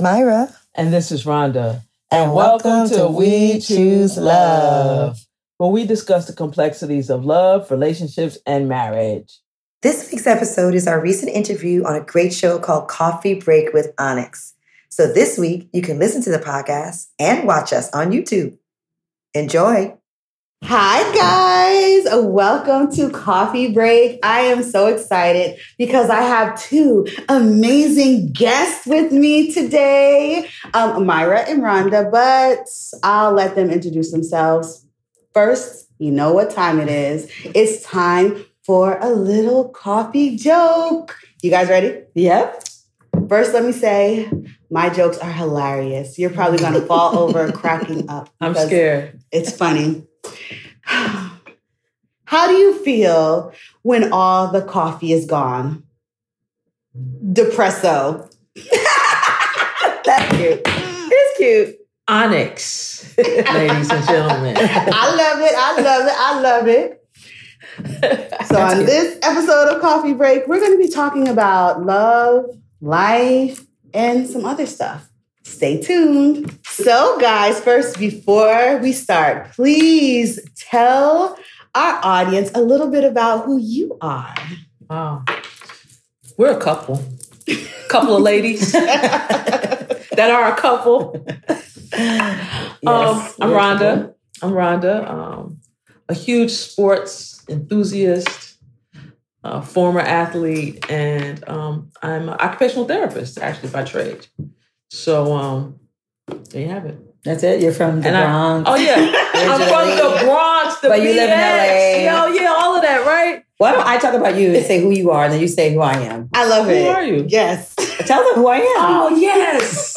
Myra. And this is Rhonda. And, welcome, to We Choose Love, where we discuss the complexities of love, relationships, and marriage. This week's episode is our recent interview on a great show called Coffee Break with Onyx. So this week, you can listen to the podcast and watch us on YouTube. Enjoy. Hi, guys. Welcome to Coffee Break. I am so excited because I have two amazing guests with me today um, Myra and Rhonda, but I'll let them introduce themselves. First, you know what time it is. It's time for a little coffee joke. You guys ready? Yep. First, let me say my jokes are hilarious. You're probably going to fall over cracking up. I'm scared. It's funny. How do you feel when all the coffee is gone? Depresso. That's cute. It's cute. Onyx, ladies and gentlemen. I love it. I love it. I love it. So, on this episode of Coffee Break, we're going to be talking about love, life, and some other stuff. Stay tuned. So, guys, first, before we start, please tell our audience a little bit about who you are. Wow. We're a couple. couple of ladies that are a couple. Yes, um, I'm Rhonda. I'm Rhonda. Um, a huge sports enthusiast, a former athlete, and um, I'm an occupational therapist, actually by trade. So um, there you have it. That's it. You're from the And I- Bronx. Oh yeah, I'm from the Bronx. The But you live in LA. Yo, yeah, all of that, right? Why don't I talk about you and say who you are, and then you say who I am? I love Who it. are you? Yes. Tell them who I am. Oh yes,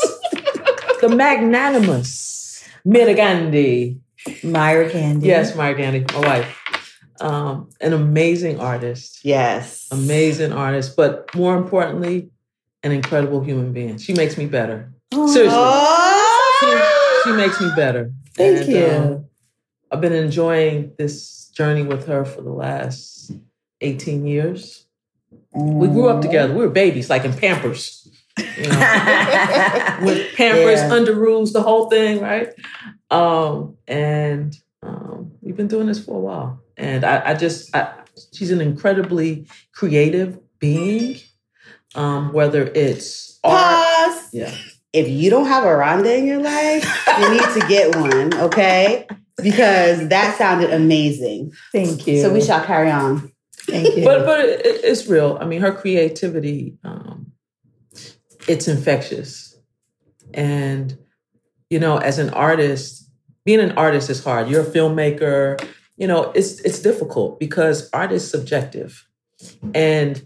the magnanimous Miragandi. Myra Candy. Yes, Myra Gandhi, my wife. Um, an amazing artist, Yes. amazing artist, but more importantly, an incredible human being. She makes me better. Oh, Seriously. Oh. She makes me better. Thank And, you. um, I've been enjoying this journey with her for the last 18 years. We grew up together. We were babies, like in Pampers. You know, with Pampers, Yeah. Underoos, the whole thing, right? Um, and um, we've been doing this for a while. And I, I just, I, she's an incredibly creative being, um, whether it's art. Yeah. If you don't have a Rhonda in your life, you need to get one, okay? Because that sounded amazing. Thank you. So we shall carry on. Thank you. but but it, it- it's real. I mean, her creativity, um, it's infectious, and you know, as an artist, being an artist is hard. You're a filmmaker. You know, it's it's difficult because art is subjective, and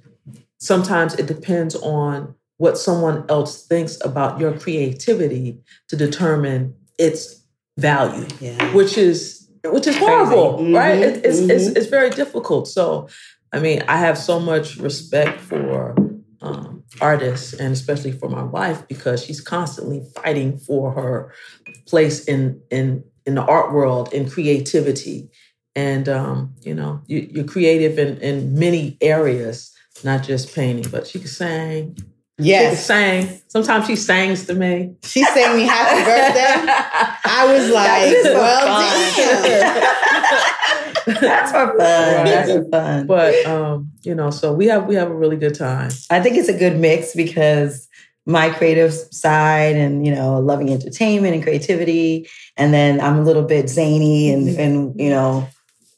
sometimes it depends on what someone else thinks about your creativity to determine its value Yeah. which is which is horrible, Mhm, right? It, it's, it's mhm. it's very difficult. So, I mean, I have so much respect for um, artists and especially for my wife because she's constantly fighting for her place in in in the art world in creativity. And um, you know, you, you're creative in in many areas, not just painting. But she can sing. She can Yes. sing. Sometimes she sings to me. She sang me happy birthday. I was like, That's well, damn. That's for fun. That's for fun. but um, you know, so we have we have a really good time. I think it's a good mix because my creative side and you know loving entertainment and creativity, and then I'm a little bit zany and and you know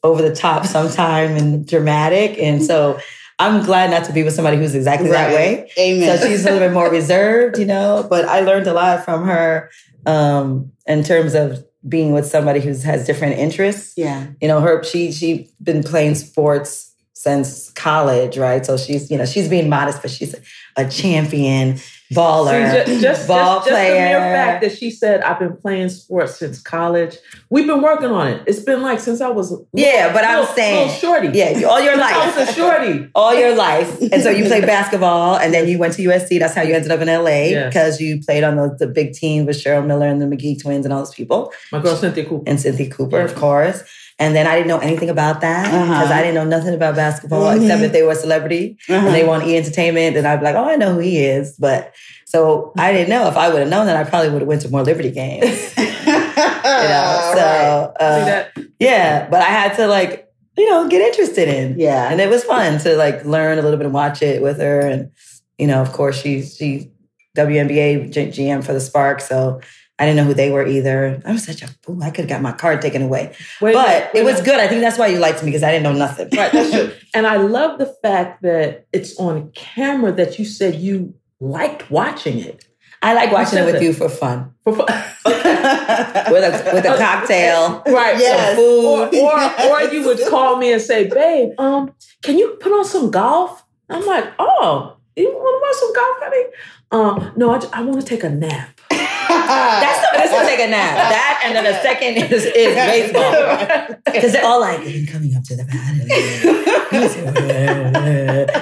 over the top sometime and dramatic, and so I'm glad not to be with somebody who's exactly that way. Amen. So she's a little bit more reserved, you know. But I learned a lot from her um, in terms of being with somebody who has different interests yeah. you know her she she been playing sports since college right so she's you know she's being modest but she's a champion baller See, ju- just, ball just, just the mere fact that she said I've been playing sports since college. We've been working on it. It's been like since I was a Yeah, but I'm little- saying- little shorty. yeah all your Since I was life a shorty. all your life and so you played basketball and then you went to usc that's how you ended up in la Yes. because you played on the, the big team with cheryl miller and the mcgee twins and all those people My girl Cynthia Cooper. and cynthia cooper of course and then I didn't know anything about that because Uh-huh. I didn't know nothing about basketball Mhm. except if they were a celebrity Uh-huh. and they want E Entertainment, then I'd be like, oh, I know who he is. But So I didn't know. If I would have known that, I probably would have went to more Liberty games. you know, so uh, yeah. But I had to like, you know, get interested in. Yeah. And it was fun to like learn a little bit and watch it with her. And, you know, of course, she's she WNBA GM for the Spark. So I didn't know who they were either. I was such a fool. I could have got my card taken away. Wait, but wait, it was good. I think that's why you liked me because I didn't know nothing. Right, that's true. And I love the fact that it's on camera that you said you liked watching it. I like watching it with you for fun. For- for- With a with a cocktail. right. Yes. Some food. Or, or, or you would call me and say, babe, um, can you put on some golf? I'm like, oh, you want to watch some golf, honey? Um, no, I, I want to take a nap. That's the best to take a nap. That and then the second is, is baseball. Because they're all like, coming up to the bat.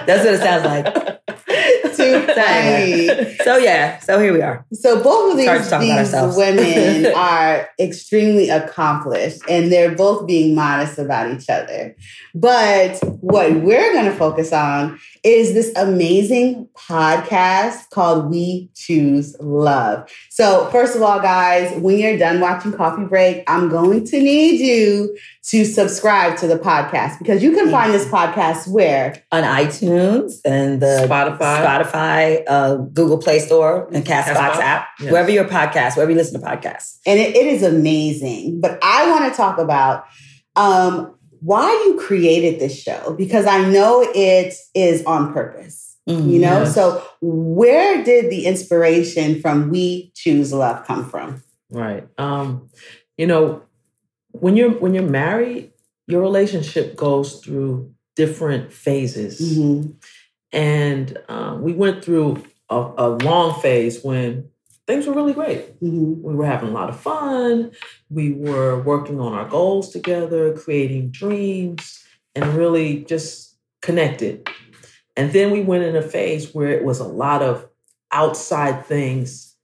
That's what it sounds like. Too So So yeah, so here we are. So both of these, to talk about these women are extremely accomplished and they're both being modest about each other. But what we're going to focus on is this amazing podcast called We Choose Love. So, first of all, guys, when you're done watching Coffee Break, I'm going to need you to subscribe to the podcast because you can find this podcast where On iTunes and the Spotify. Spotify, uh, Google Play Store, and Castbox Castbox, app, yes. wherever your podcast, wherever you listen to podcasts. and it, it is amazing. But I want to talk about um, why you created this show because I know it is on purpose. Mm-hmm. You know, Yes. so where did the inspiration from "We Choose Love" come from? Right. Um, you know, when you're when you're married, your relationship goes through different phases. Mm-hmm. And um, we went through a, a long phase when things were really great. Mm-hmm. We were having a lot of fun. We were working on our goals together, creating dreams, and really just connected. And then we went in a phase where it was a lot of outside things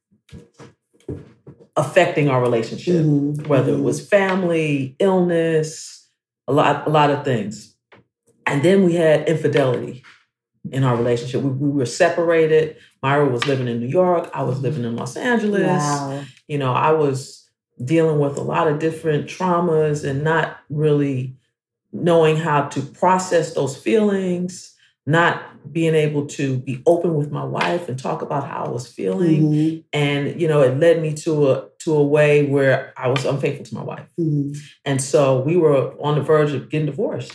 affecting our relationship, Mm-hmm. whether it was family, illness, a lot, a lot of things. And then we had infidelity in our relationship. We, we were separated. Myra was living in New York. I was living in Los Angeles Wow. you know, I was dealing with a lot of different traumas and not really knowing how to process those feelings, not being able to be open with my wife and talk about how I was feeling. Mhm. And, you know, it led me to a to a way where I was unfaithful to my wife. Mhm. And so we were on the verge of getting divorced,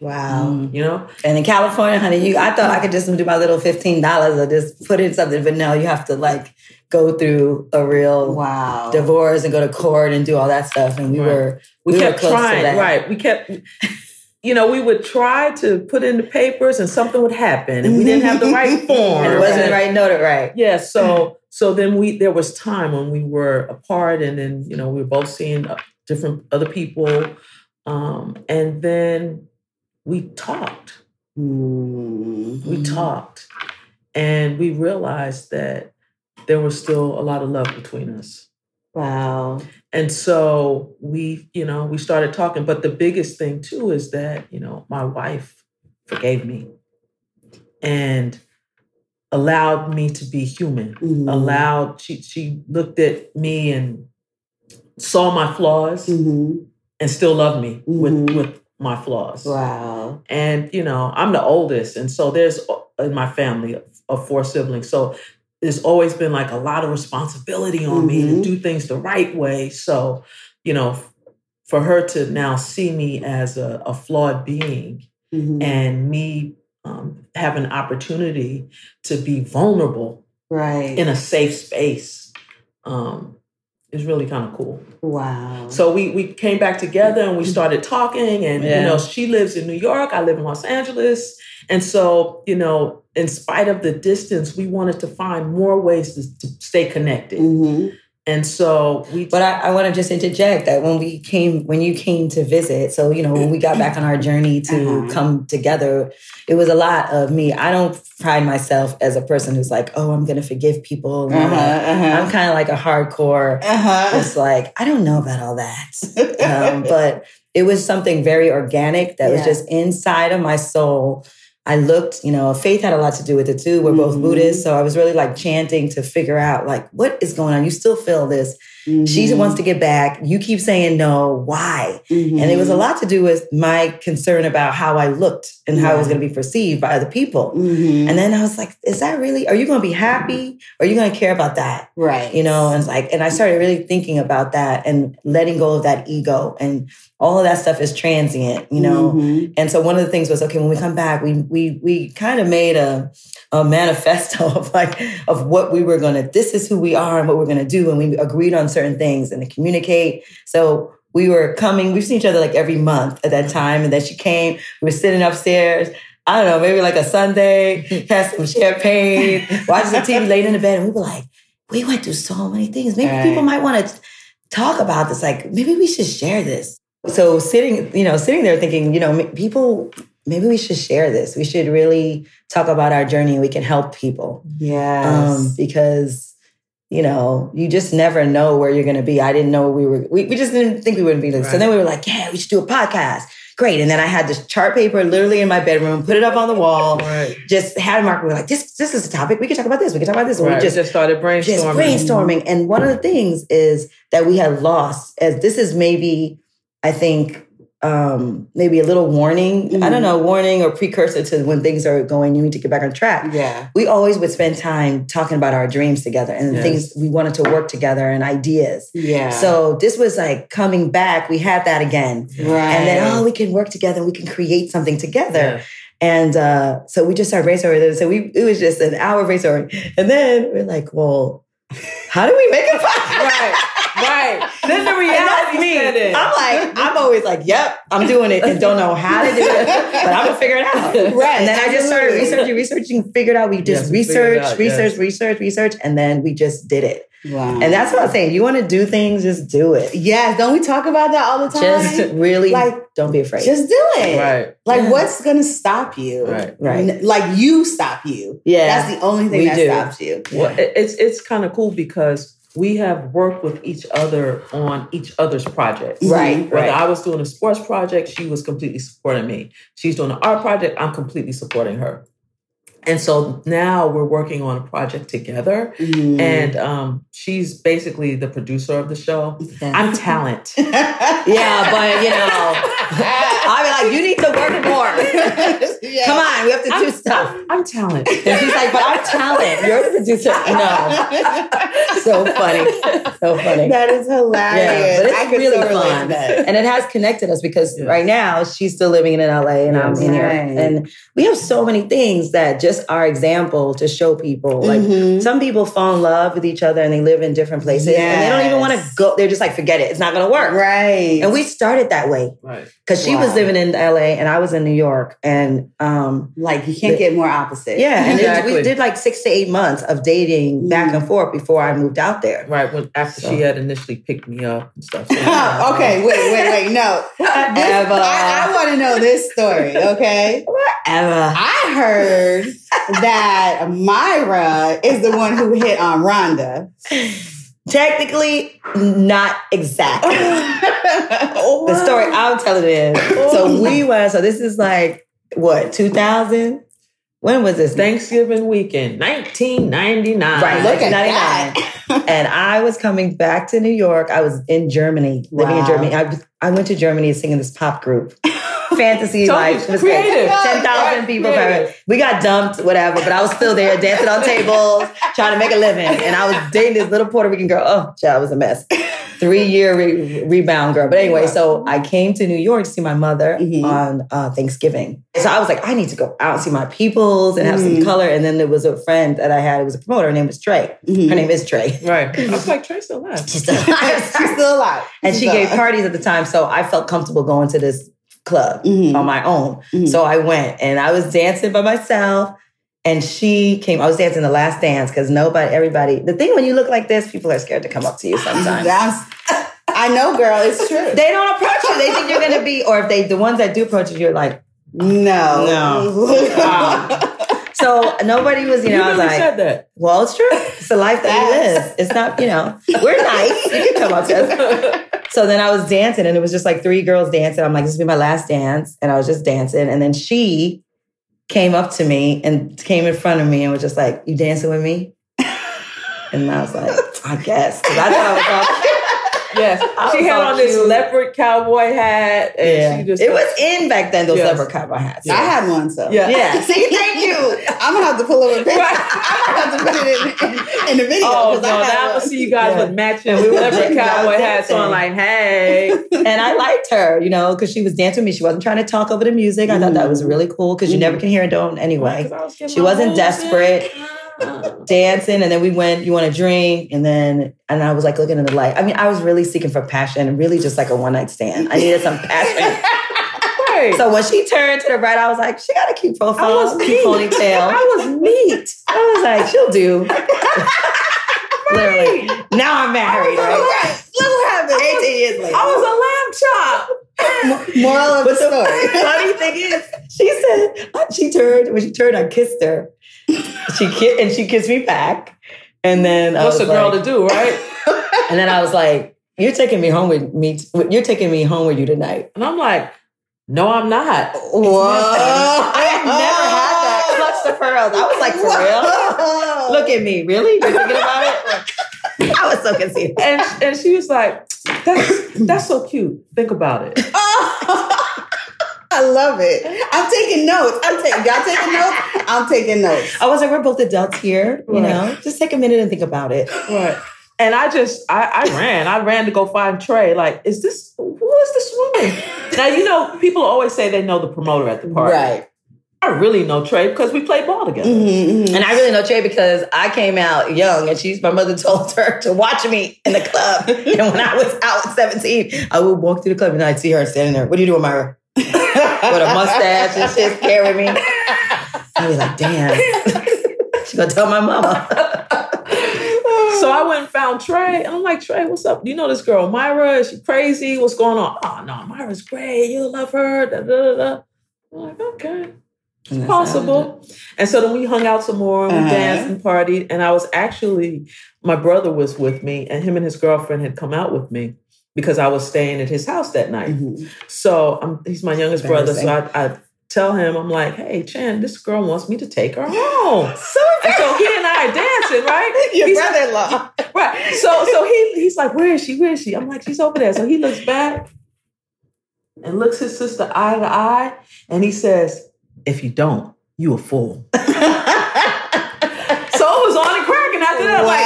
Wow. Mm. you know? And in California, honey, you I thought I could just do my little fifteen dollars or just put in something, but no, you have to like go through a real Wow. divorce and go to court and do all that stuff. And we Right. were we, We were kept to trying right we kept you know we would try to put in the papers and something would happen and we didn't have the right form and it wasn't and- right noted right. yeah so so then we there was time when we were apart and then you know we were both seeing uh, different other people um and then we talked Mhm. we talked and we realized that there was still a lot of love between us Wow. and so we, you know, we started talking. But the biggest thing too is that, you know, my wife forgave me and allowed me to be human. Mhm. Allowed she she looked at me and saw my flaws Mhm. and still loved me with Mhm. with my flaws. Wow. And you know, I'm the oldest, and so there's in my family of four siblings. So there's always been like a lot of responsibility on me to Mhm. do things the right way. So, you know, for her to now see me as a, a flawed being Mhm. and me um, have an opportunity to be vulnerable right. in a safe space um, is really kind of cool. wow. So we we came back together and we started talking and Yeah. you know she lives in New York, I live in Los Angeles. And so, you know, in spite of the distance, we wanted to find more ways to, to stay connected. Mhm. And so we But I, I want to just interject that when we came, when you came to visit, so you know, when we got back on our journey to Uh-huh. come together, it was a lot of me. I don't pride myself as a person who's like, oh, I'm going to forgive people. Uh-huh, uh-huh. I'm kind of like a hardcore. Uh-huh. It's like I don't know about all that, um, but it was something very organic that was just inside of my soul. I looked, you know, faith had a lot to do with it too. We're both Mhm. Buddhists. So I was really like chanting to figure out like what is going on. You still feel this. She Mm-hmm. wants to get back. You keep saying no. Why? And it was a lot to do with my concern about how I looked and how I was going to be perceived by other people. Mhm. And then I was like, is that really, are you going to be happy? Or are you going to care about that? right. You know, and it's like, and I started really thinking about that and letting go of that ego and all of that stuff is transient, you know. Mhm. And so one of the things was, okay, when we come back, we we we kind of made a a manifesto of like of what we were gonna, this is who we are and what we're gonna do. And we agreed on certain things and to communicate. So we were coming, we've seen each other like every month at that time. And then she came, we were sitting upstairs. I don't know, maybe like a Sunday, had some champagne, watching the TV, laying in the bed, and we were like, we went through so many things. Maybe Right. people might want to talk about this. Like, maybe we should share this. So sitting, you know, sitting there thinking, you know, people, maybe we should share this. We should really talk about our journey we can help people. Yes. Um, because, you know, you just never know where you're going to be. I didn't know we were, we, we just didn't think we wouldn't be like, so then we were like, yeah, we should do a podcast. Great. And then I had this chart paper literally in my bedroom, put it up on the wall, Right. just had a marker. We were like, this, this is a topic. We can talk about this. We can talk about this. Right. We just just started brainstorming. just brainstorming. And one of the things is that we had lost, as this is maybe, I think, um, maybe a little warning. I don't know, warning or precursor to when things are going, you need to get back on track. yeah. We always would spend time talking about our dreams together and Yes. things we wanted to work together and ideas. Yeah. So this was like coming back. We had that again. right. And then, oh, we can work together. We can create something together. Yeah. And uh, so we just started brainstorming. So we it was just an hour brainstorming. And then we're like, well, how do we make a podcast? Right. Right. Then the And that's reality me. I'm like, I'm always like, yep, I'm doing it and don't know how to do it, but I'm gonna figure it out. Right, And then I just started researching, researching, figured out we just Yes, we figured it research, out, research, yes. research, research, and then we just did it. wow. And that's what I'm saying. You want to do things, just do it. yes. Don't we talk about that all the time? Just really, Like, don't be afraid. Just do it. Right. Like, Yeah. what's going to stop you? Right. Right. Like, you stop you. Yeah. That's the only thing We that do. stops you. Well, it- it's it's kind of cool because we have worked with each other on each other's projects. Right. Whether right. I was doing a sports project, she was completely supporting me. She's doing an art project, I'm completely supporting her. And so now we're working on a project together. Mhm. And um, she's basically the producer of the show. I'm talent. yeah, but you know, I'll be like, you need to work more. Yeah. Come on, we have to do I'm, stuff. I'm, I'm talent. And she's like, but I'm talent. You're the producer. No. So funny. So funny. That is hilarious. Yeah, but it's I really so fun. that. And it has connected us because Yes. right now she's still living in LA and I'm in here. Right. And we have so many things that just are example to show people. Like Mhm. some people fall in love with each other and they live in different places and they don't even want to go. They're just like, forget it. It's not going to work. Right. And we started that way Right. because she was living in LA and I was in New York. And um, like you can't get more opposite. yeah, and it- we did like six to eight months of dating back and forth before I moved out there. Right. When after So. she had initially picked me up and stuff. So, okay, wait, wait, wait. No. This- I, I want to know this story, okay? Ever. I heard that Myra is the one who hit on Rhonda. Technically, not exactly. the the story I'm telling is Oh. so we were so this is like what 2000 when was this? Thanksgiving weekend, 1999. right Look at 1999. and I was coming back to New York. I was in Germany living in Germany. I, was- I went to Germany singing this pop group fantasy life. It was creative. great. 10,000 people creative. we got dumped whatever but I was still there dancing on tables trying to make a living. And I was dating this little Puerto Rican girl. Oh child, it was a mess three year re- rebound girl. But anyway, so I came to New York to see my mother Mhm. on uh, Thanksgiving. So I was like, I need to go out and see my peoples and have Mhm. some color. And then there was a friend that I had. It was a promoter. Her name was Trey. Mhm. Her name is Trey. Right. I was like, Trace still alive. She's still She's still alive. and she gave parties at the time. So I felt comfortable going to this club Mhm. on my own. Mhm. So I went and I was dancing by myself. And she came, I was dancing the last dance because nobody, everybody, the thing when you look like this, people are scared to come up to you sometimes. That's- I know, girl. It's true. they don't approach you. They think you're gonna be, or if they, the ones that do approach you, you're like, no. No. Wow. so nobody was, you know, you I was like, said that. well, it's true. It's the life that we live. It's not, you know, we're nice. You can come up to us. So then I was dancing and it was just like three girls dancing. I'm like, this will be my last dance. And I was just dancing. And then she came up to me and came in front of me and was just like, "You dancing with me?" And I was like, "I guess," because I thought I was all Yes, she had all on this cute. leopard cowboy hat, and Yeah. she just it was in back then. Those Yes. leopard cowboy hats. I had one, so. Yeah. Yeah. See, thank you. I'm gonna have to pull up a picture. Right. I'm gonna have to put it in, in, in the video. Oh no! I Now gonna see you guys Yeah. with matching leopard cowboy hats on. Like, hey, and I liked her, you know, because she was dancing with me. She wasn't trying to talk over the music. I thought that was really cool because you never can hear it don't anyway. I was She wasn't desperate. Dancing, and then we went. You want a drink, and then and I was like looking at the light. I mean, I was really seeking for passion, and really just like a one night stand. I needed some passion. Right. so when she turned to the right, I was like, she got a cute profile, I was cute ponytail. I was neat. I was like, she'll do. Literally. Now I'm married, right? Right. What happened. 18 years later. I was a lamb chop. Moral of the But the story. funny thing is, she said she turned when she turned, I kissed her. She ki- and she kissed me back, and then I What's was a girl like- to do, right? And then I was like, "You're taking me home with me. You're taking me home with you tonight." And I'm like, no, I'm not. Whoa. I had never had that. Clutch the pearls. I was like, "For real? Look at me, really? You're thinking about it?" I was so confused. And and she was like, that's that's so cute. Think about it. I love it. I'm taking notes. I'm taking. Y'all taking notes? I'm taking notes. I was like, "We're both adults here, you Right. know. Just take a minute and think about it." Right. And I just, I, I ran. I ran to go find Trey. Like, is this, who is this woman? Now, you know, people always say they know the promoter at the party. Right. I really know Trey because we played ball together. Mhm, mhm. And I really know Trey because I came out young and she's my mother told her to watch me in the club. and when I was out at 17, I would walk through the club and I'd see her standing there. What are you doing, Myra? With a mustache and shit scaring me. I'd be like, damn. She's gonna tell my mama. So I went and found Trey. And I'm like, Trey, what's up? You know this girl, Myra? Is she crazy? What's going on? Oh, no, Myra's great. You'll love her. Da, da, da, da. I'm like, okay. It's possible. And so then we hung out some more and we Uh-huh. danced and partied. And I was actually, my brother was with me, and him and his girlfriend had come out with me because I was staying at his house that night. Mhm. So um, he's my youngest brother. So I, I tell him, I'm like, hey, Chan, this girl wants me to take her home. So so he and I are dancing, right? Your He's- brother-in-law. Right. So so he he's like, where is she? Where is she? I'm like, she's over there. So he looks back and looks his sister eye to eye, and he says, if you don't, you a fool. so it was on the crack, and cracking after that. I'm like,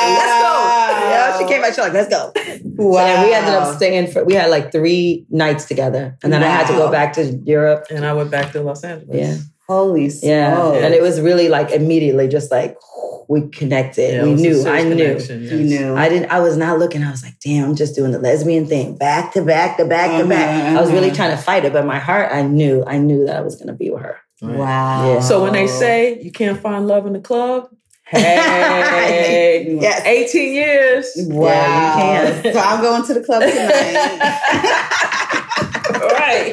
she came back. She's like, let's go. Wow. And we ended up staying for, we had like three nights together. And then I had to go back to Europe. And I went back to Los Angeles. Yeah. Holy Yeah. smokes. And it was really like immediately just like we connected. Yeah, we knew. I knew. connection, You knew. I didn't I was not looking. I was like, damn, I'm just doing the lesbian thing. Back to back to back to Mhm, back. I was really trying to fight it, but my heart, I knew, I knew that I was gonna be with her. Right. Wow. Yeah. So when they say you can't find love in the club, hey, Yes. 18 years. Wow. Yeah, you can. So I'm going to the club tonight. right.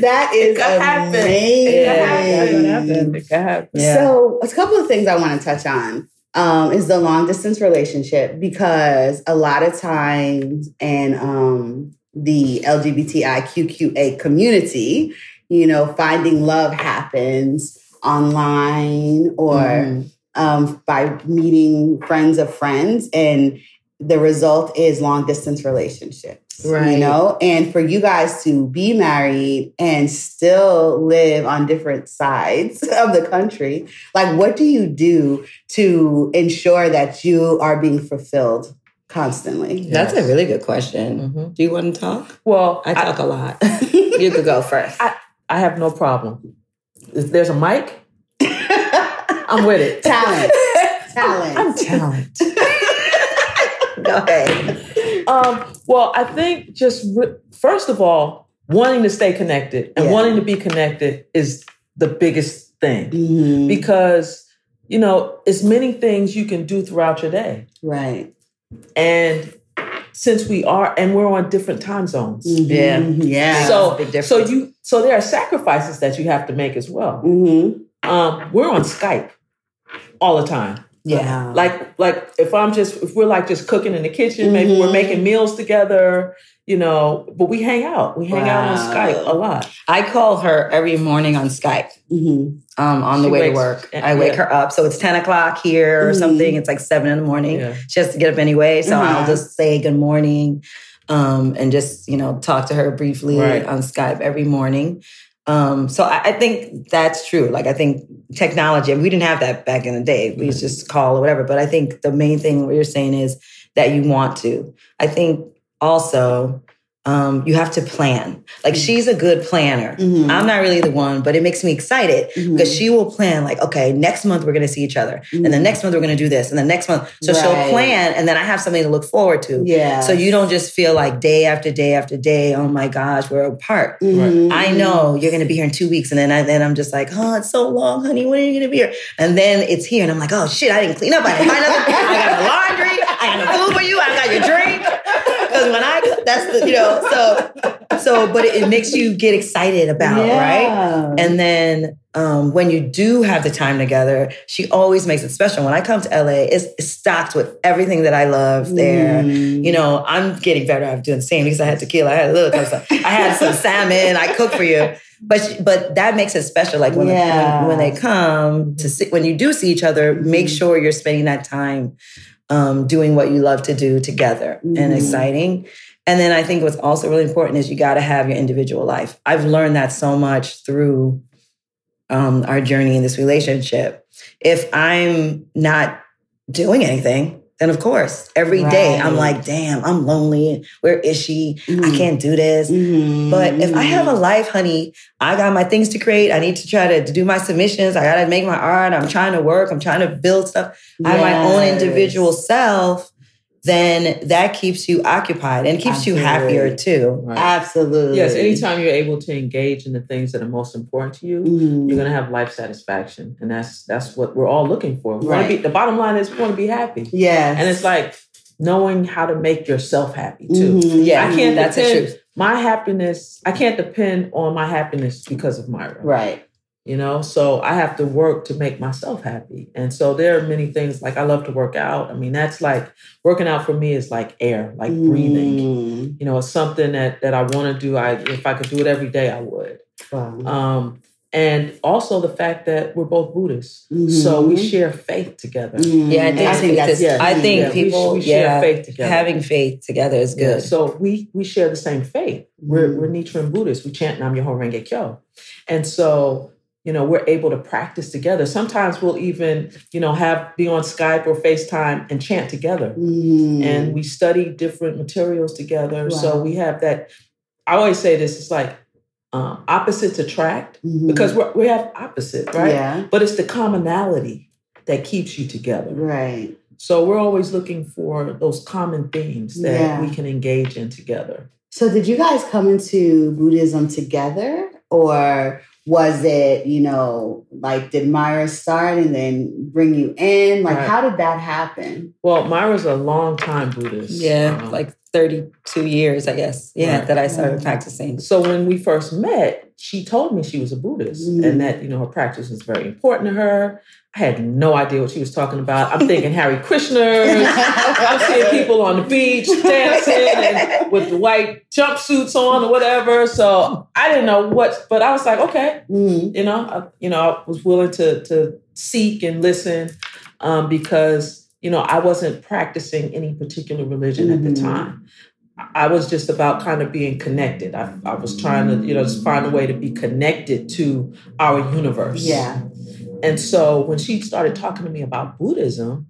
that is could happen. amazing. It happen. It happen. It happen. Yeah. So, a couple of things I want to touch on um, is the long distance relationship because a lot of times, and um, the LGBTIQQA community, you know, finding love happens online or Mhm. Um, by meeting friends of friends, and the result is long distance relationships. right You know, and for you guys to be married and still live on different sides of the country, like what do you do to ensure that you are being fulfilled constantly? That's a really good question. Mhm. Do you want to talk? Well, I I, talk a lot. you could go first. I have no problem. If there's a mic, I'm with it. Talent. Talent. I'm talent. go ahead. Um, well, I think just re- first of all, wanting to stay connected and Yeah. wanting to be connected is the biggest thing Mhm. because you know it's many things you can do throughout your day, Right. and since we are and we're on different time zones, Yeah. Mhm. Yeah. so so you so there are sacrifices that you have to make as well. hmm Um, we're on Skype all the time. Yeah. like like if i'm just if we're like just cooking in the kitchen maybe we're Mhm. making meals together you know, but we hang out. We hang out on Skype a lot. I call her every morning on Skype. Mhm. Um, on the She way to work, yeah. I wake her up. So it's ten o'clock here or Mhm. something. It's like seven in the morning. Yeah. She has to get up anyway, so Uh-huh. I'll just say good morning, um, and just you know talk to her briefly Right. on Skype every morning. Um, so I, I think that's true. Like I think technology, we didn't have that back in the day. We to just call or whatever. But I think the main thing what you're saying is that you want to. I think also um, you have to plan. Like she's a good planner. Mhm. I'm not really the one, but it makes me excited Mhm. because she will plan like, okay, next month we're going to see each other, and the next month we're going to do this, and the next month. So she'll plan, and then I have something to look forward to. Yeah. So you don't just feel like day after day after day, oh my gosh, we're apart. Mhm. I know you're going to be here in two weeks, and then I, then I'm just like, oh, it's so long, honey. When are you going to be here? And then it's here, and I'm like, oh shit, I didn't clean up. I didn't buy nothing. I got the laundry. I got the food for you. I got your drink. Because when I, that's the, you know, so, so, but it, it makes you get excited about, right? And then um, when you do have the time together, she always makes it special. When I come to LA, it's, it's stocked with everything that I love there. Mm. You know, I'm getting better at doing the same because I had tequila, I had a little. I had some salmon, I cook for you. But but that makes it special. Like when, Yeah. when, when they come to see, when you do see each other, make Mhm. sure you're spending that time um, doing what you love to do together Mhm. and exciting. And then I think what's also really important is you got to have your individual life. I've learned that so much through um, our journey in this relationship. If I'm not doing anything, then of course, every day I'm like, damn, I'm lonely. Where is she? I Mhm. can't do this. Mhm. But if I have a life, honey, I got my things to create. I need to try to, to do my submissions. I got to make my art. I'm trying to work. I'm trying to build stuff. I have my own individual self. Then that keeps you occupied and keeps you happier too. Right. Absolutely. Yes, anytime you're able to engage in the things that are most important to you, Mhm. you're gonna have life satisfaction. And that's that's what we're all looking for. Right. be the bottom line is we want to be happy. Yeah. And it's like knowing how to make yourself happy too. Mhm. Yeah, I can't that's the depend truth. my happiness, I can't depend on my happiness because of Myra. Right. You know, so I have to work to make myself happy. And so there are many things like I love to work out. I mean, that's like working out for me is like air, like breathing. Mm. You know, it's something that that I want to do. I if I could do it every day, I would. Wow. Um, and also the fact that we're both Buddhists, so we share faith together. Mhm. Yeah, I think, I think that's yeah, I think yeah, people, we share yeah, faith together. having faith together is Yeah, good. so we we share the same faith. We're Mhm. we're Nichiren Buddhists. We chant Nam Myoho Renge Kyo, and so you know we're able to practice together. Sometimes we'll even you know have be on Skype or FaceTime and chant together, Mhm. and we study different materials together. Wow. So we have that. I always say this: it's like um, opposites attract Mhm. because we're, we have opposite, right? Yeah. But it's the commonality that keeps you together. Right. So we're always looking for those common themes that Yeah. we can engage in together. So did you guys come into Buddhism together or was it, you know, like did Myra start and then bring you in? Like Right. how did that happen? Well, Myra's a long time Buddhist. Yeah, Um, like 32 years, I guess. Yeah, Right. that I started Mhm. practicing. so when we first met, she told me she was a Buddhist Mm. and that you know her practice was very important to her. I had no idea what she was talking about. I'm thinking Hare Krishna. I'm seeing people on the beach dancing with the white jumpsuits on or whatever. So I didn't know what, but I was like, okay, Mhm. you know, I, you know, I was willing to to seek and listen um, because you know I wasn't practicing any particular religion at the Mhm. time. I was just about kind of being connected. I, I was trying to, you know, just find a way to be connected to our universe. Yeah. And so when she started talking to me about Buddhism,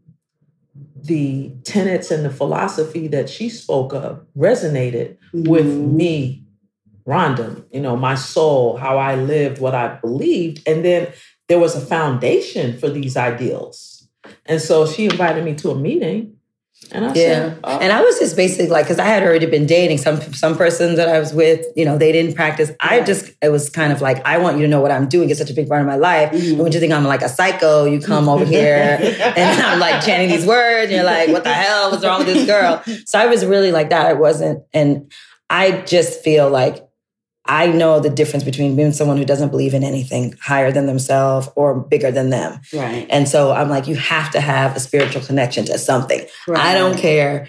the tenets and the philosophy that she spoke of resonated with Mhm. me, Rhonda, you know, my soul, how I lived, what I believed. And then there was a foundation for these ideals. And so she invited me to a meeting. And I Yeah. said, oh, And I was just basically like, because I had already been dating some some person that I was with, you know, they didn't practice. I just, it was kind of like, I want you to know what I'm doing. It's such a big part of my life. Mhm. And when you think I'm like a psycho, you come over here and I'm like chanting these words, and you're like, what the hell? What's wrong with this girl? So I was really like that. I wasn't, and I just feel like I know the difference between being someone who doesn't believe in anything higher than themselves or bigger than them. Right. And so I'm like, you have to have a spiritual connection to something. I don't care.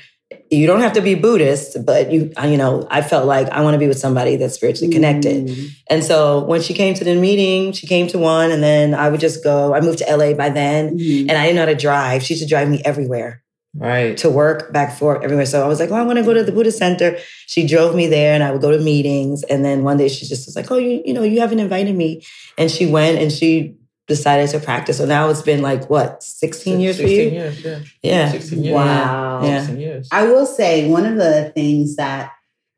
you don't have to be Buddhist, but you, you know, I felt like I want to be with somebody that's spiritually connected. Mm. And so when she came to the meeting, she came to one, and then I would just go. I moved to LA by then, Mhm. and I didn't know how to drive. She used to drive me everywhere Right. to work, back and forth, everywhere. So I was like, oh, I want to go to the Buddhist Center. She drove me there, and I would go to meetings. And then one day she just was like, oh, you, you know, you haven't invited me. And she went and she decided to practice. So now it's been like what, 16 years for you? years, yeah. Yeah. 16 years. Wow. Yeah. 16 years. I will say one of the things that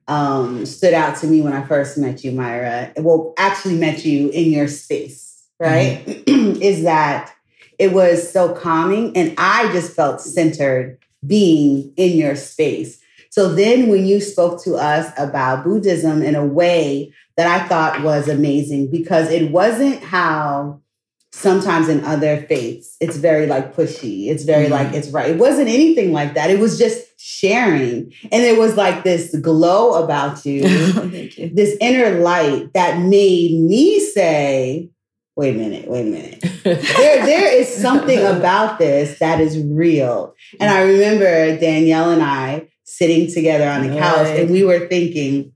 um, stood out to me when I first met you, Myra, well, actually met you in your space, right? is that it was so calming and I just felt centered being in your space. So then when you spoke to us about Buddhism in a way that I thought was amazing because it wasn't how sometimes in other faiths it's very like pushy it's very Mhm. like it's right it wasn't anything like that it was just sharing and it was like this glow about you Thank you. this inner light that made me say wait a minute wait a minute there, there is something about this that is real and i remember danielle and i sitting together on the couch Right. and we were thinking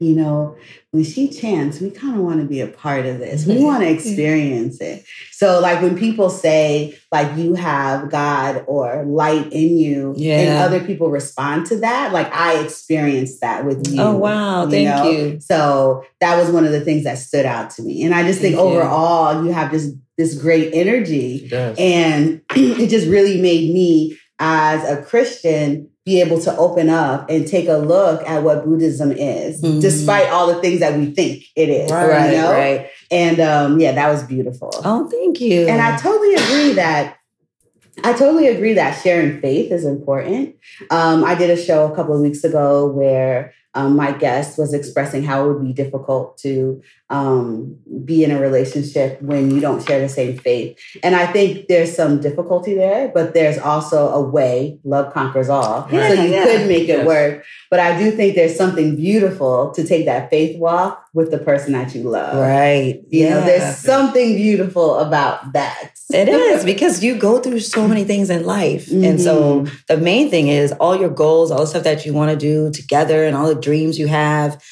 you know when she chants we kind of want to be a part of this. We want to experience it. So like when people say like you have god or light in you and other people respond to that like i experienced that with oh, you Oh, wow. you Thank know? you. so that was one of the things that stood out to me. And i just think Thank overall you have this this great energy It and it just really made me, as a Christian, be able to open up and take a look at what Buddhism is, Mhm. despite all the things that we think it is. Right, you know? right. And um, yeah, that was beautiful. Oh, thank you. And I totally agree that I totally agree that sharing faith is important. Um, I did a show a couple of weeks ago where um, my guest was expressing how it would be difficult to um, be in a relationship when you don't share the same faith. And I think there's some difficulty there, but there's also a way love conquers all. Yeah, so you yeah. could make it Yes. work. But I do think there's something beautiful to take that faith walk with the person that you love. right. You know, there's something beautiful about that. It is because you go through so many things in life. And so Mm-hmm. the main thing is all your goals, all the stuff that you want to do together and all the dreams you have.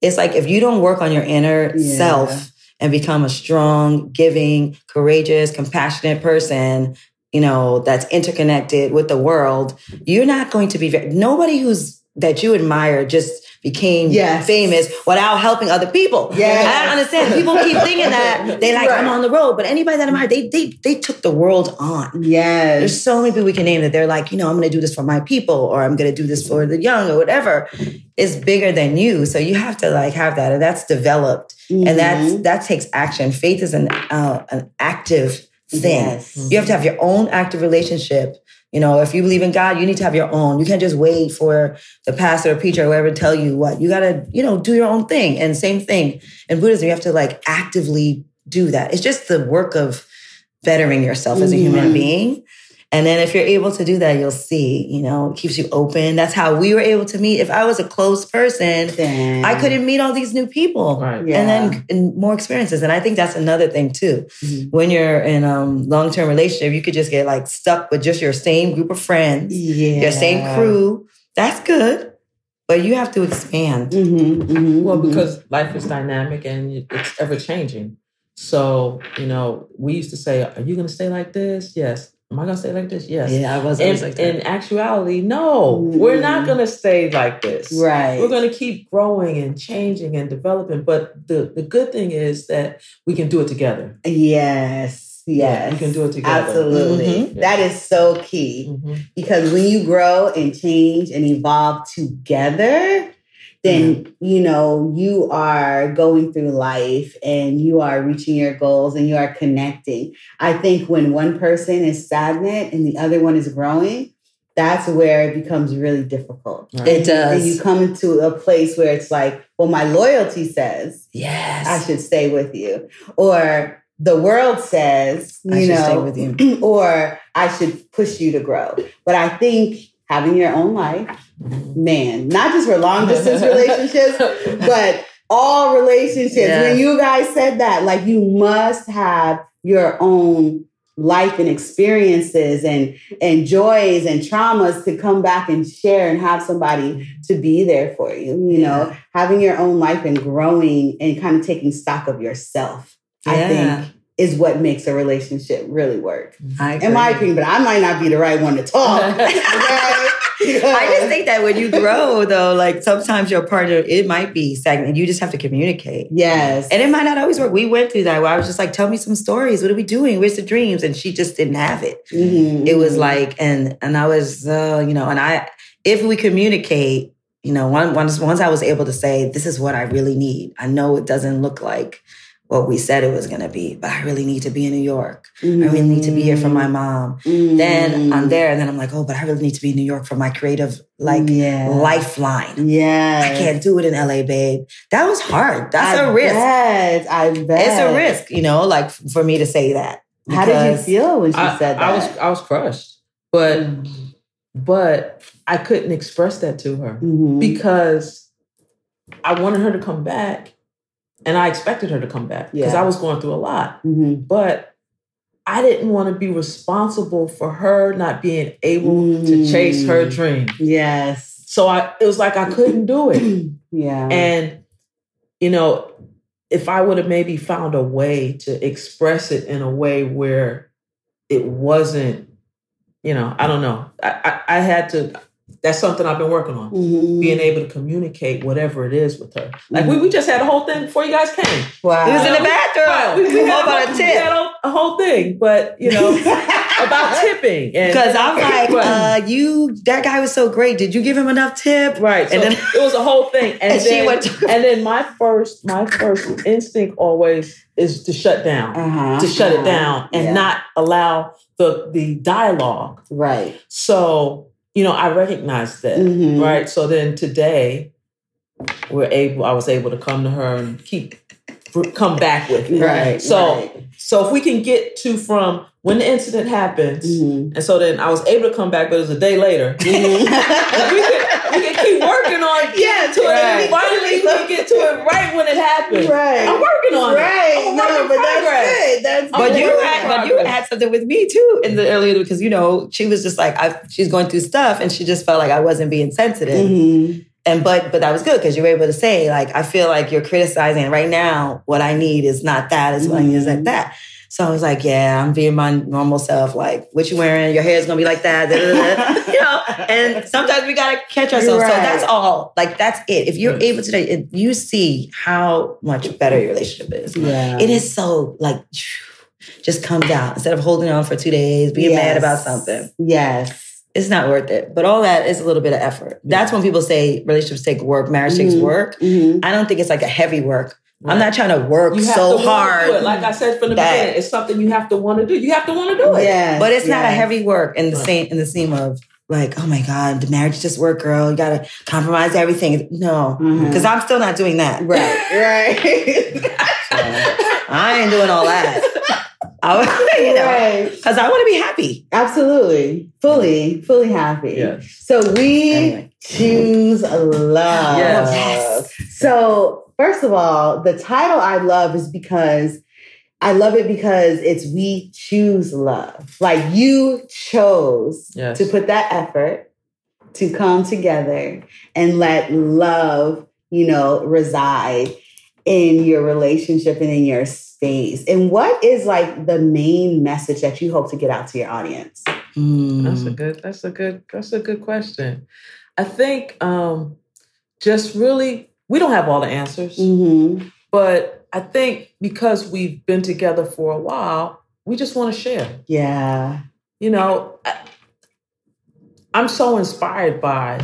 It's like if you don't work on your inner Yeah. self and become a strong, giving, courageous, compassionate person, you know, that's interconnected with the world, you're not going to be nobody who's that you admire just became Yes. famous without helping other people. Yes. I don't understand. People keep thinking that they like, I'm on the road, but anybody that I admire, they they they took the world on. Yes. There's so many people we can name that they're like, you know, I'm going to do this for my people, or I'm going to do this for the young, or whatever. It's bigger than you, so you have to like have that, and that's developed, and that's that takes action. Faith is an uh, an active thing. Yes. You have to have your own active relationship. You know, if you believe in God, you need to have your own. You can't just wait for the pastor or preacher or whoever to tell you what. You got to, you know, do your own thing. And same thing in Buddhism, you have to like actively do that. It's just the work of bettering yourself as a human Mhm. being. And then if you're able to do that, you'll see, you know, it keeps you open. That's how we were able to meet. If I was a closed person, Dang. I couldn't meet all these new people Right. Yeah. and then and more experiences. And I think that's another thing too. Mhm. When you're in a um, long term relationship, you could just get like stuck with just your same group of friends, yeah. your same crew. That's good, but you have to expand. Mhm, mhm, Well, mhm. because life is dynamic and it's ever changing. So, you know, we used to say, Are you going to stay like this? Yes. Am I going to stay like this? Yes. Yeah, I was In, always like that. in actuality, no, we're not going to stay like this. right. We're going to keep growing and changing and developing. But the, the good thing is that we can do it together. yes. Yeah, Yes. we can do it together. Absolutely. Mhm. That is so key Mhm. because when you grow and change and evolve together, then you know you are going through life and you are reaching your goals and you are connecting. I think when one person is stagnant and the other one is growing, that's where it becomes really difficult. Right. It And does. you come into a place where it's like, well, my loyalty says yes. I should stay with you, or the world says, you I know, stay with you. or I should push you to grow. But I think having your own life, man, not just for long distance relationships, but all relationships. Yeah. When you guys said that, like you must have your own life and experiences and and joys and traumas to come back and share and have somebody to be there for you you know Yeah. having your own life and growing and kind of taking stock of yourself i think is what makes a relationship really work I in my opinion but i might not be the right one to talk okay? I just think that when you grow, though, like sometimes your partner, it might be stagnant. You just have to communicate. yes And it might not always work. We went through that where I was just like, tell me some stories. What are we doing? Where's the dreams? And she just didn't have it. Mhm. It was like, and and I was, uh, you know, and I, if we communicate, you know, once once I was able to say, this is what I really need. I know it doesn't look like what we said it was going to be, but I really need to be in New York. I really need to be here for my mom. Mhm. Then I'm there, and then I'm like, oh, but I really need to be in New York for my creative like yeah. lifeline. yeah I can't do it in LA, babe. That was hard. That's a a risk. Bet, I bet. It's a risk, you know, like for me to say that. How did you feel when she I, said that? I was I was crushed, but Mm. but I couldn't express that to her Mhm. because I wanted her to come back, and I expected her to come back because Yeah. I was going through a lot. Mhm. But I didn't want to be responsible for her not being able to chase her Mm. dream. Yes. So I it was like I couldn't do it. yeah. And, you know, if I would have maybe found a way to express it in a way where it wasn't, you know, I don't know. I, I, I had to, that's something I've been working on. Mhm. Being able to communicate whatever it is with her. Like we, we just had a whole thing before you guys came. wow. It was in the Right, bathroom. We, we, about a tip? had a, whole thing, but you know, about tipping. Because I'm like, Right. uh, you, that guy was so great. Did you give him enough tip? Right. So And then- it was a whole thing. And, And she then, went to- and then my first my first instinct always is to shut down. uh-huh. To shut it uh-huh. down and Yeah. not allow the the dialogue. Right. So, you know, I recognized that. Mhm. Right. So then today we're able I was able to come to her and keep come back with it. Right. So right. so if we can get to from when the incident happens, Mhm. and so then I was able to come back, but it was a day later. we, Mhm. can, we can keep working on getting Yeah, to it. And finally, we can get to it right when it happens. right. I'm working on right. it. I'm a no, but progress. that's good. That's But a you had, but you had something with me too in the earlier because you know she was just like I, she's going through stuff and she just felt like I wasn't being sensitive. Mhm. And but but that was good because you were able to say like I feel like you're criticizing right now. What I need is not that. Is what I need is like that. So I was like, yeah, I'm being my normal self. Like, what you wearing? Your hair's gonna be like that. da, da, da, da. you know. And sometimes we gotta catch ourselves. So that's all. Like that's it. If you're able to, it, you see how much better your relationship is. Yeah. It is so like just comes out instead of holding on for two days, being mad about something Yes. it's not worth it. But all that is a little bit of effort. That's when people say relationships take work, marriage takes Mhm. work. Mhm. I don't think it's like a heavy work. I'm not trying to work You have so to wanna hard, do it. Like I said from the that- beginning, it's something you have to want to do. You have to want to do it. Yeah, but it's not a heavy work in the Right. same in the same of like, oh my god, the marriage just work, girl. You gotta compromise everything. No, mm-hmm. because I'm still not doing that. Right. Right. I ain't doing all that. I, you know, Right. because I want to be happy. Absolutely. Fully, fully happy. Yes. So we Anyway. choose love. Yes. Yes. So, first of all, the title I love is because I love it because it's we choose love. Like you chose Yes. to put that effort to come together and let love, you know, reside in your relationship and in your space. And what is like the main message that you hope to get out to your audience? Mm. That's a good. That's a good. That's a good question. I think um, just really we don't have all the answers, Mm-hmm. but I think because we've been together for a while, we just want to share. Yeah. You know, I, I'm so inspired by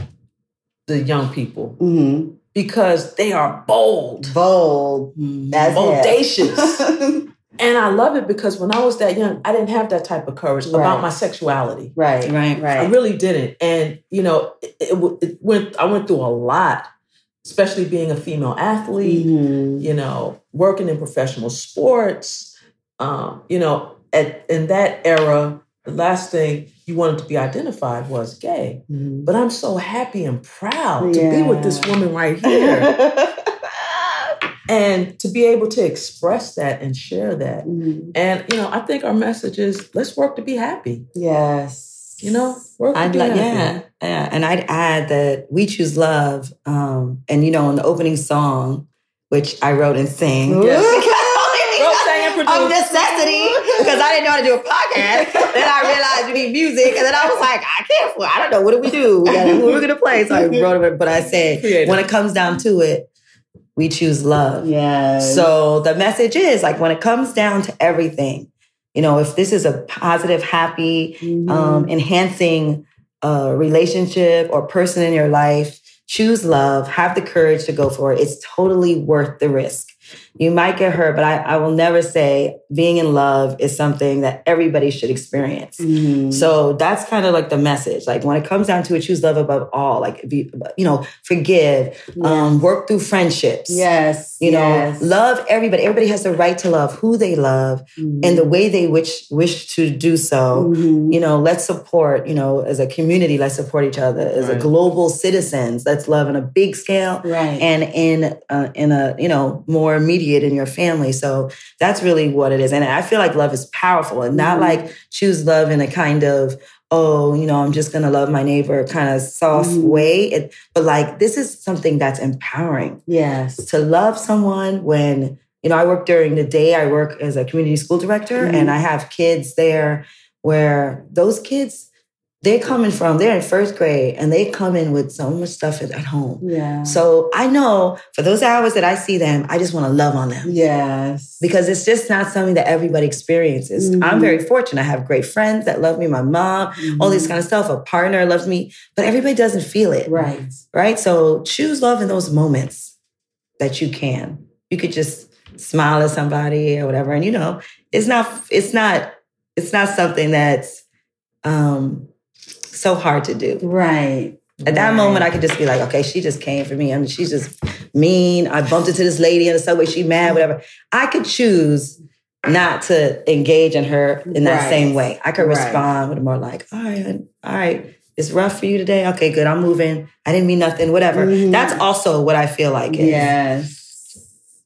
the young people Mm-hmm. because they are bold, Bold. As bodacious. And I love it because when I was that young, I didn't have that type of courage Right. about my sexuality. right. Right. right. I really didn't. And you know, it, it, it went. I went through a lot, especially being a female athlete. Mhm. You know, working in professional sports. Um, you know, at in that era, the last thing you wanted to be identified was gay. Mhm. But I'm so happy and proud to be with this woman right here. and to be able to express that and share that. Mhm. And you know, I think our message is let's work to be happy. Yes. You know, I'd like, yeah, yeah, and I'd add that we choose love, um, and you know, in the opening song, which I wrote and sang, Yes. Because- Wrote, sang, and of necessity, because I didn't know how to do a podcast. then I realized we need music, and then I was like, I can't. I don't know what do we do. We gotta, who are we gonna play? So I wrote it, but I said, Creative. when it comes down to it, we choose love. Yeah. So the message is like when it comes down to everything, you know, if this is a positive, happy, Mhm. um, enhancing uh, relationship or person in your life, choose love, have the courage to go for it. It's totally worth the risk. You might get hurt, but I, I will never say being in love is something that everybody should experience. Mhm. So that's kind of like the message. Like when it comes down to it, choose love above all. Like be, you know, forgive, um, work through friendships. yes. You know, yes. love everybody. Everybody has the right to love who they love Mhm. and the way they wish wish to do so. Mhm. You know, let's support. You know, as a community, let's support each other. As a global citizens, let's love on a big scale right. and in uh, in a you know more immediate in your family. So that's really what it is. And I feel like love is powerful and not Mhm. like choose love in a kind of oh you know I'm just gonna love my neighbor kind of soft Mhm. way. It, but like this is something that's empowering yes. to love someone when you know I work during the day. I work as a community school director, Mhm. and I have kids there where those kids they're coming from they're in first grade and they come in with so much stuff at, home. Yeah. So I know for those hours that I see them, I just want to love on them yes. because it's just not something that everybody experiences. Mhm. I'm very fortunate. I have great friends that love me, my mom, all this kind of stuff. A partner loves me, but everybody doesn't feel it Right. right? So choose love in those moments that you can. You could just smile at somebody or whatever, and you know, it's not, it's not, it's not something that's um, so hard to do. Right. At that Right. moment, I could just be like, okay, she just came for me. I mean, she's just mean. I bumped into this lady in the subway. She mad, whatever. I could choose not to engage in her in that Right. same way. I could Right. respond with more like, all right, all right, it's rough for you today. Okay, good. I'm moving. I didn't mean nothing, whatever. Mhm. That's also what I feel like. is- Yes.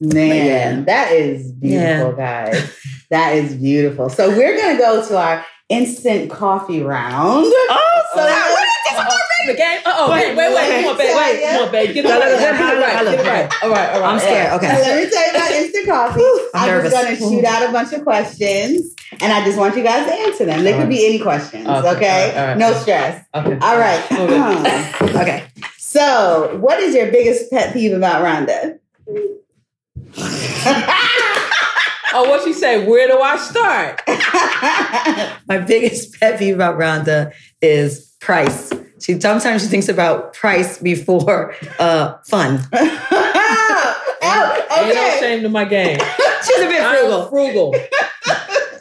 Man, yeah. that is beautiful, guys. That is beautiful. So we're gonna go to our instant coffee round. Oh, so So that, uh, what is this? Uh, uh-oh. The game. Oh, Wait, wait, wait, wait. wait. Come on, babe. Wait, Wait, come on, babe. Get it No, no, right. Get it no, no, right. Get it right. All right, all right. I'm scared. So Okay. let me tell you about instant coffee. I'm I'm, just gonna shoot out a bunch of questions, and I just want you guys to answer them. They could be any questions. Okay, Okay, all right, all right. no stress. Okay. All right. Move it. Okay. so, what is your biggest pet peeve about Rhonda? Oh, what she say? Where do I start? My biggest pet peeve about Rhonda is price. She sometimes she thinks about price before uh, fun. oh, Ain't no okay. shame to my game. She's a bit I'm frugal. frugal.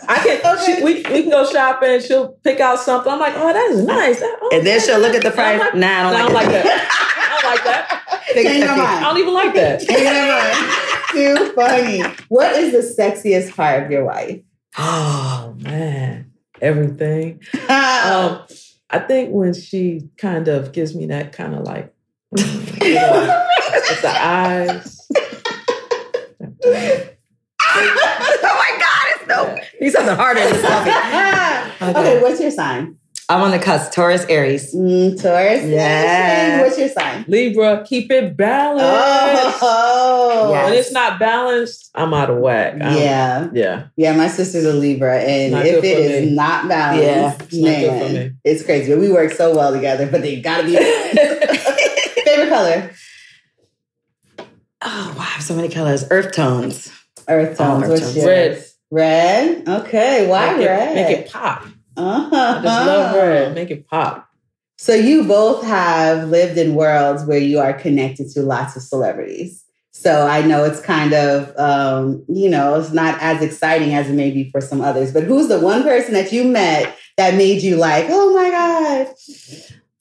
I can. Okay. She, we, we can go shopping. She'll pick out something. I'm like, oh, that is nice. That- oh, And then she'll look at the price. like- Nah, I No, I don't don't like, like that. that. I don't like that. Change pet my. I don't even like that. Never mind. Too funny. What is the sexiest part of your wife? Oh man, everything. Um, I think when she kind of gives me that kind of like, mm, you know, with the eyes. oh my God, it's no. Need something harder than coffee. okay. what's your sign? I'm on the cusp. Taurus, Aries. Mm, Taurus. Yes. What's your sign? Libra, keep it balanced. Oh, Yes. When it's not balanced, I'm out of whack. I'm- yeah. yeah. Yeah, my sister's a Libra, and Not if good it for is me. not balanced, Yeah, it's not man, me. it's crazy. But we work so well together, but they gotta be. Favorite color? Oh, wow. So many colors. Earth tones. Earth Oh, tones. earth tones. Red. Red. Okay. Why make red? It, make it pop. Uh-huh. I just love her. Make it pop. So you both have lived in worlds where you are connected to lots of celebrities. So I know it's kind of, um, you know, it's not as exciting as it may be for some others. But who's the one person that you met that made you like, oh my god?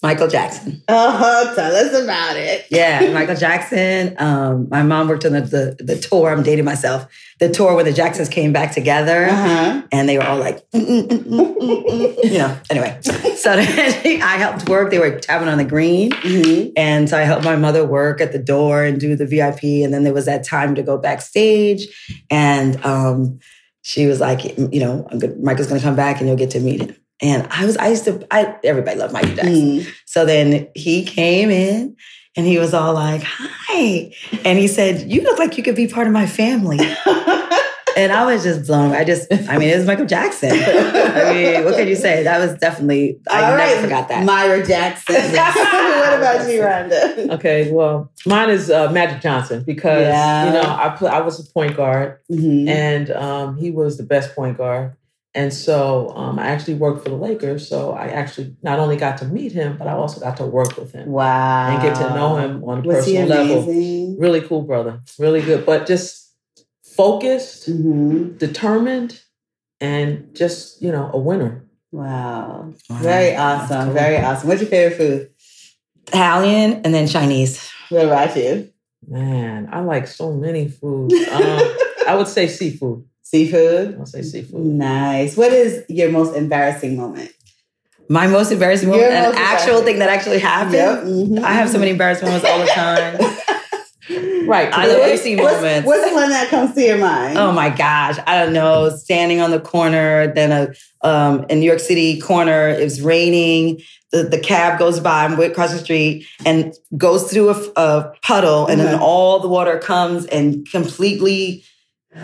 Michael Jackson. Oh, tell us about it. Yeah, Michael Jackson. Um, my mom worked on the, the the tour. I'm dating myself. The tour where the Jacksons came back together, Uh-huh. and they were all like, mm, mm, mm, you know. Anyway, so then I helped work. They were tapping on the green, Mhm. and so I helped my mother work at the door and do the VIP. And then there was that time to go backstage, and um, she was like, you know, Michael's going to come back, and you'll get to meet him. And I was, I used to, I everybody loved Michael Jackson. Mhm. So then he came in and he was all like, Hi. And he said, You look like you could be part of my family. And I was just blown. I just, I mean, it was Michael Jackson. I mean, what could you say? That was definitely, I All never right, forgot that. Myra Jackson. what about you, Rhonda? Okay, well, mine is uh, Magic Johnson because Yeah. you know I play, I was a point guard Mhm. and um, he was the best point guard, and so um, I actually worked for the Lakers. So I actually not only got to meet him, but I also got to work with him Wow. and get to know him on a Was he personal level. Really cool brother, really good, but just focused, Mhm. determined, and just you know a winner. Wow. Wow. Very awesome. cool. Very awesome. What's your favorite food? Italian and then Chinese. What about you? Man, I like so many foods. Um, I would say seafood. Seafood? I'll say seafood. Nice. What is your most embarrassing moment? My most embarrassing moment, Your an most actual thing that actually happened. Yep. Mhm. I have so many embarrassing moments all the time. Right. I love today- Lucy What's, moments. what's one that comes to your mind? Oh my gosh, I don't know. Standing on the corner, then a um, in New York City corner, it was raining. The, the cab goes by, I'm way across the street, and goes through a puddle, and then Mhm. all the water comes and completely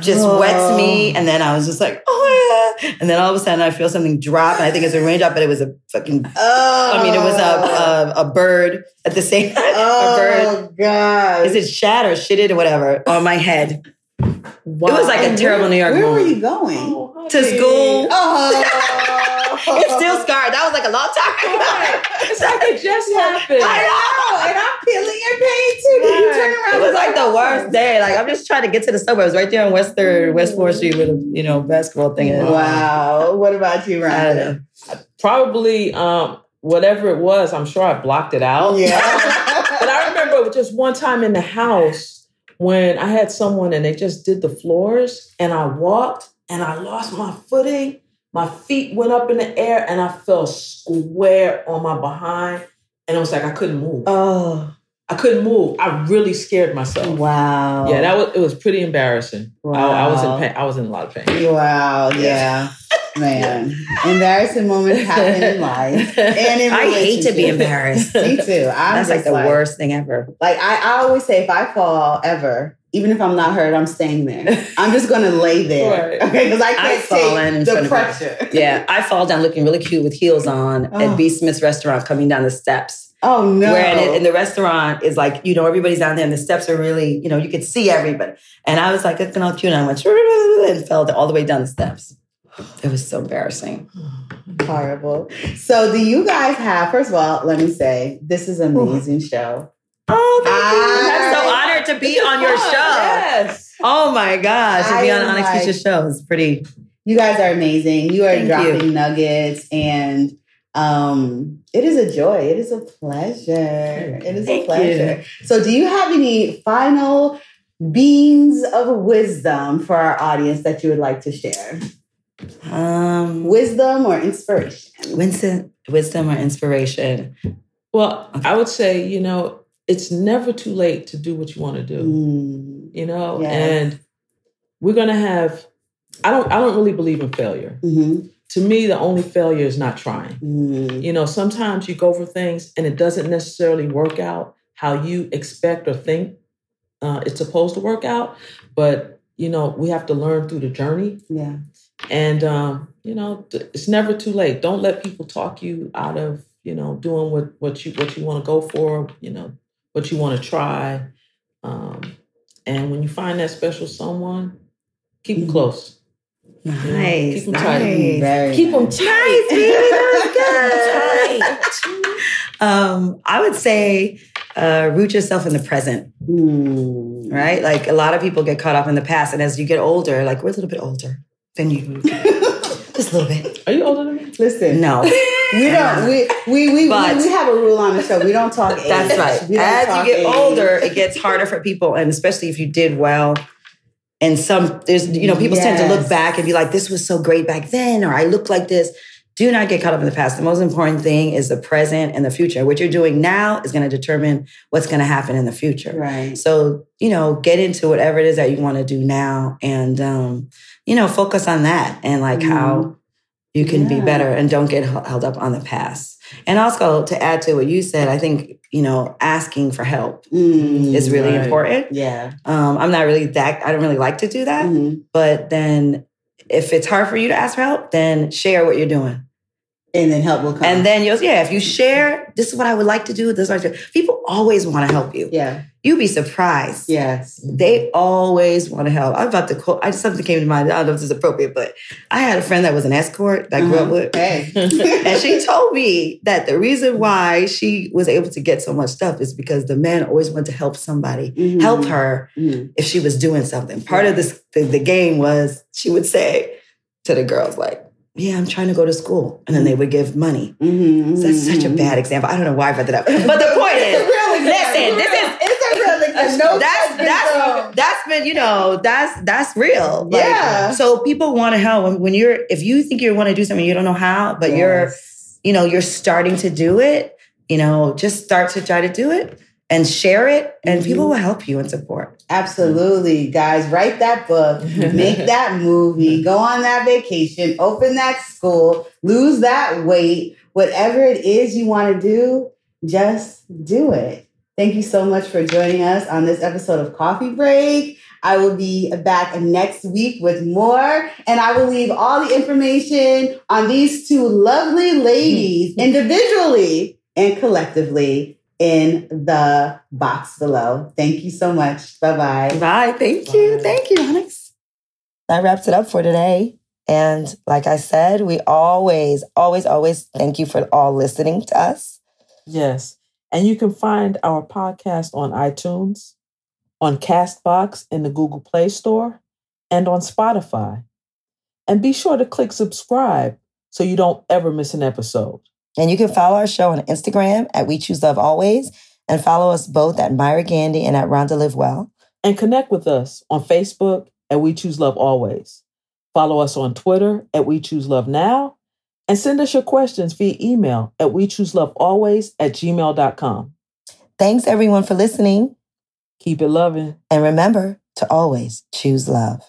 just wets me. Oh. And then I was just like, oh yeah. And then all of a sudden, I feel something drop, and I think it's a raindrop, but it was a fucking. Oh. I mean, it was a a, a bird at the same time. a oh, bird. Oh, God. Is it shat or shitted or whatever on my head? Wow. It was like a terrible New York Where were you going? Oh, To school. Oh. It's still scarred. That was like a long time ago. It's like it just happened. I know. And I'm feeling your pain too. Then you turn around. It was like the and worst day. Like I'm just trying to get to the suburbs right there on West Third, West Fourth Street with a you know basketball thing. in. Wow. What about you, I Rhonda? don't know. Probably um, whatever it was, I'm sure I blocked it out. Yeah. but I remember just one time in the house when I had someone and they just did the floors and I walked and I lost my footing. My feet went up in the air and I fell square on my behind. And it was like I couldn't move. oh. I couldn't move. I really scared myself. Wow. Yeah, that was it was pretty embarrassing. I, I was in pain. I was in a lot of pain. Wow. Yeah. Man. Embarrassing moments happen in life. And in I hate to be embarrassed. Me too. I'm That's like just the worst thing ever. Like I, I always say, if I fall ever, even if I'm not hurt, I'm staying there. I'm just gonna lay there, Right. okay? Because I can't I've fallen in take front the of pressure. Yeah, I fall down looking really cute with heels on Oh. at B. Smith's restaurant coming down the steps. Oh no! Where in, it, in the restaurant is like, you know, everybody's down there and the steps are really, you know, you could see everybody. And I was like, looking all cute and I went and fell all the way down the steps. It was so embarrassing. horrible. So, do you guys have? First of all, let me say this is an amazing show. Oh, thank I- you. I'm so honored to be on your show. Yes. Oh my gosh, to be on Onyx like- show is pretty. You guys are amazing. You are Thank dropping you. nuggets, and um, it is a joy. It is a pleasure. It is a Thank pleasure. So, do you have any final beans of wisdom for our audience that you would like to share? Um, Wisdom or inspiration? wisdom, wisdom or inspiration. Well, I would say, you know, it's never too late to do what you want to do. Mm, You know, Yes. and we're gonna have. I don't. I don't really believe in failure. mhm, To me, the only failure is not trying. mm. You know, sometimes you go for things and it doesn't necessarily work out how you expect or think uh, it's supposed to work out. But you know, we have to learn through the journey. Yeah. And um, you know, it's never too late. Don't let people talk you out of you know doing what what you what you want to go for. You know what you want to try. Um, and when you find that special someone, keep them Mhm. close. Nice, Keep 'em tight. nice. Very Keep them nice. tight, baby. That was Um, I would say uh, root yourself in the present, Mm. right? Like a lot of people get caught up in the past, and as you get older, like we're a little bit older than you, just a little bit. Are you older than me? Listen, No, We don't. We we we, But- we we have a rule on the show. We don't talk. Age. That's right. As you get age. older, it gets harder for people, and especially if you did well. And some there's you know people tend to look back and be like, "This was so great back then," or "I look like this." Do not get caught up in the past. The most important thing is the present and the future. What you're doing now is going to determine what's going to happen in the future. Right. So, you know, get into whatever it is that you want to do now and, um, you know, focus on that and like how you can be better and don't get held up on the past. And also to add to what you said, I think, you know, asking for help Mm, is really right. important. Yeah. Um, I'm not really that, I don't really like to do that. Mhm. But then if it's hard for you to ask for help, then share what you're doing. And then help will come. And then you'll, yeah, if you share, this is what I would like to do, this is what I do. People always want to help you. yeah. You'd be surprised. Yes. They always want to help. I'm about to quote. I just something came to mind. I don't know if this is appropriate, but I had a friend that was an escort that grew up Uh-huh. with, Hey. and she told me that the reason why she was able to get so much stuff is because the man always wanted to help somebody, Mhm. help her Mhm. if she was doing something. Part of this the, the game was she would say to the girls like, "Yeah, I'm trying to go to school," and then they would give money. Mhm. That's such a Mhm. bad example. I don't know why I brought that up, but the point is, listen, this is It's a real example. No that's that's that's been you know that's that's real. Like, Yeah. So people want to help when, when you're if you think you want to do something you don't know how, but you're you know you're starting to do it. You know, just start to try to do it and share it, and people Mhm. will help you and support. Absolutely, guys. Write that book, make that movie, go on that vacation, open that school, lose that weight. Whatever it is you want to do, just do it. Thank you so much for joining us on this episode of Coffee Break. I will be back next week with more, and I will leave all the information on these two lovely ladies individually and collectively in the box below. Thank you so much. Bye bye. Bye. Thank you. Bye. Thank you, Onyx. That wraps it up for today. And like I said, we always, always, always thank you for all listening to us. Yes. And you can find our podcast on iTunes, on Castbox in the Google Play Store, and on Spotify. And be sure to click subscribe so you don't ever miss an episode. And you can follow our show on Instagram at We Choose Love Always and follow us both at Myra Gandy and at Rhonda Live Well. And connect with us on Facebook at We Choose Love Always. Follow us on Twitter at We Choose Love Now. And send us your questions via email at wechooselovealways Choose Love Always at gmail.com. Thanks everyone for listening. Keep it loving. And remember to always choose love.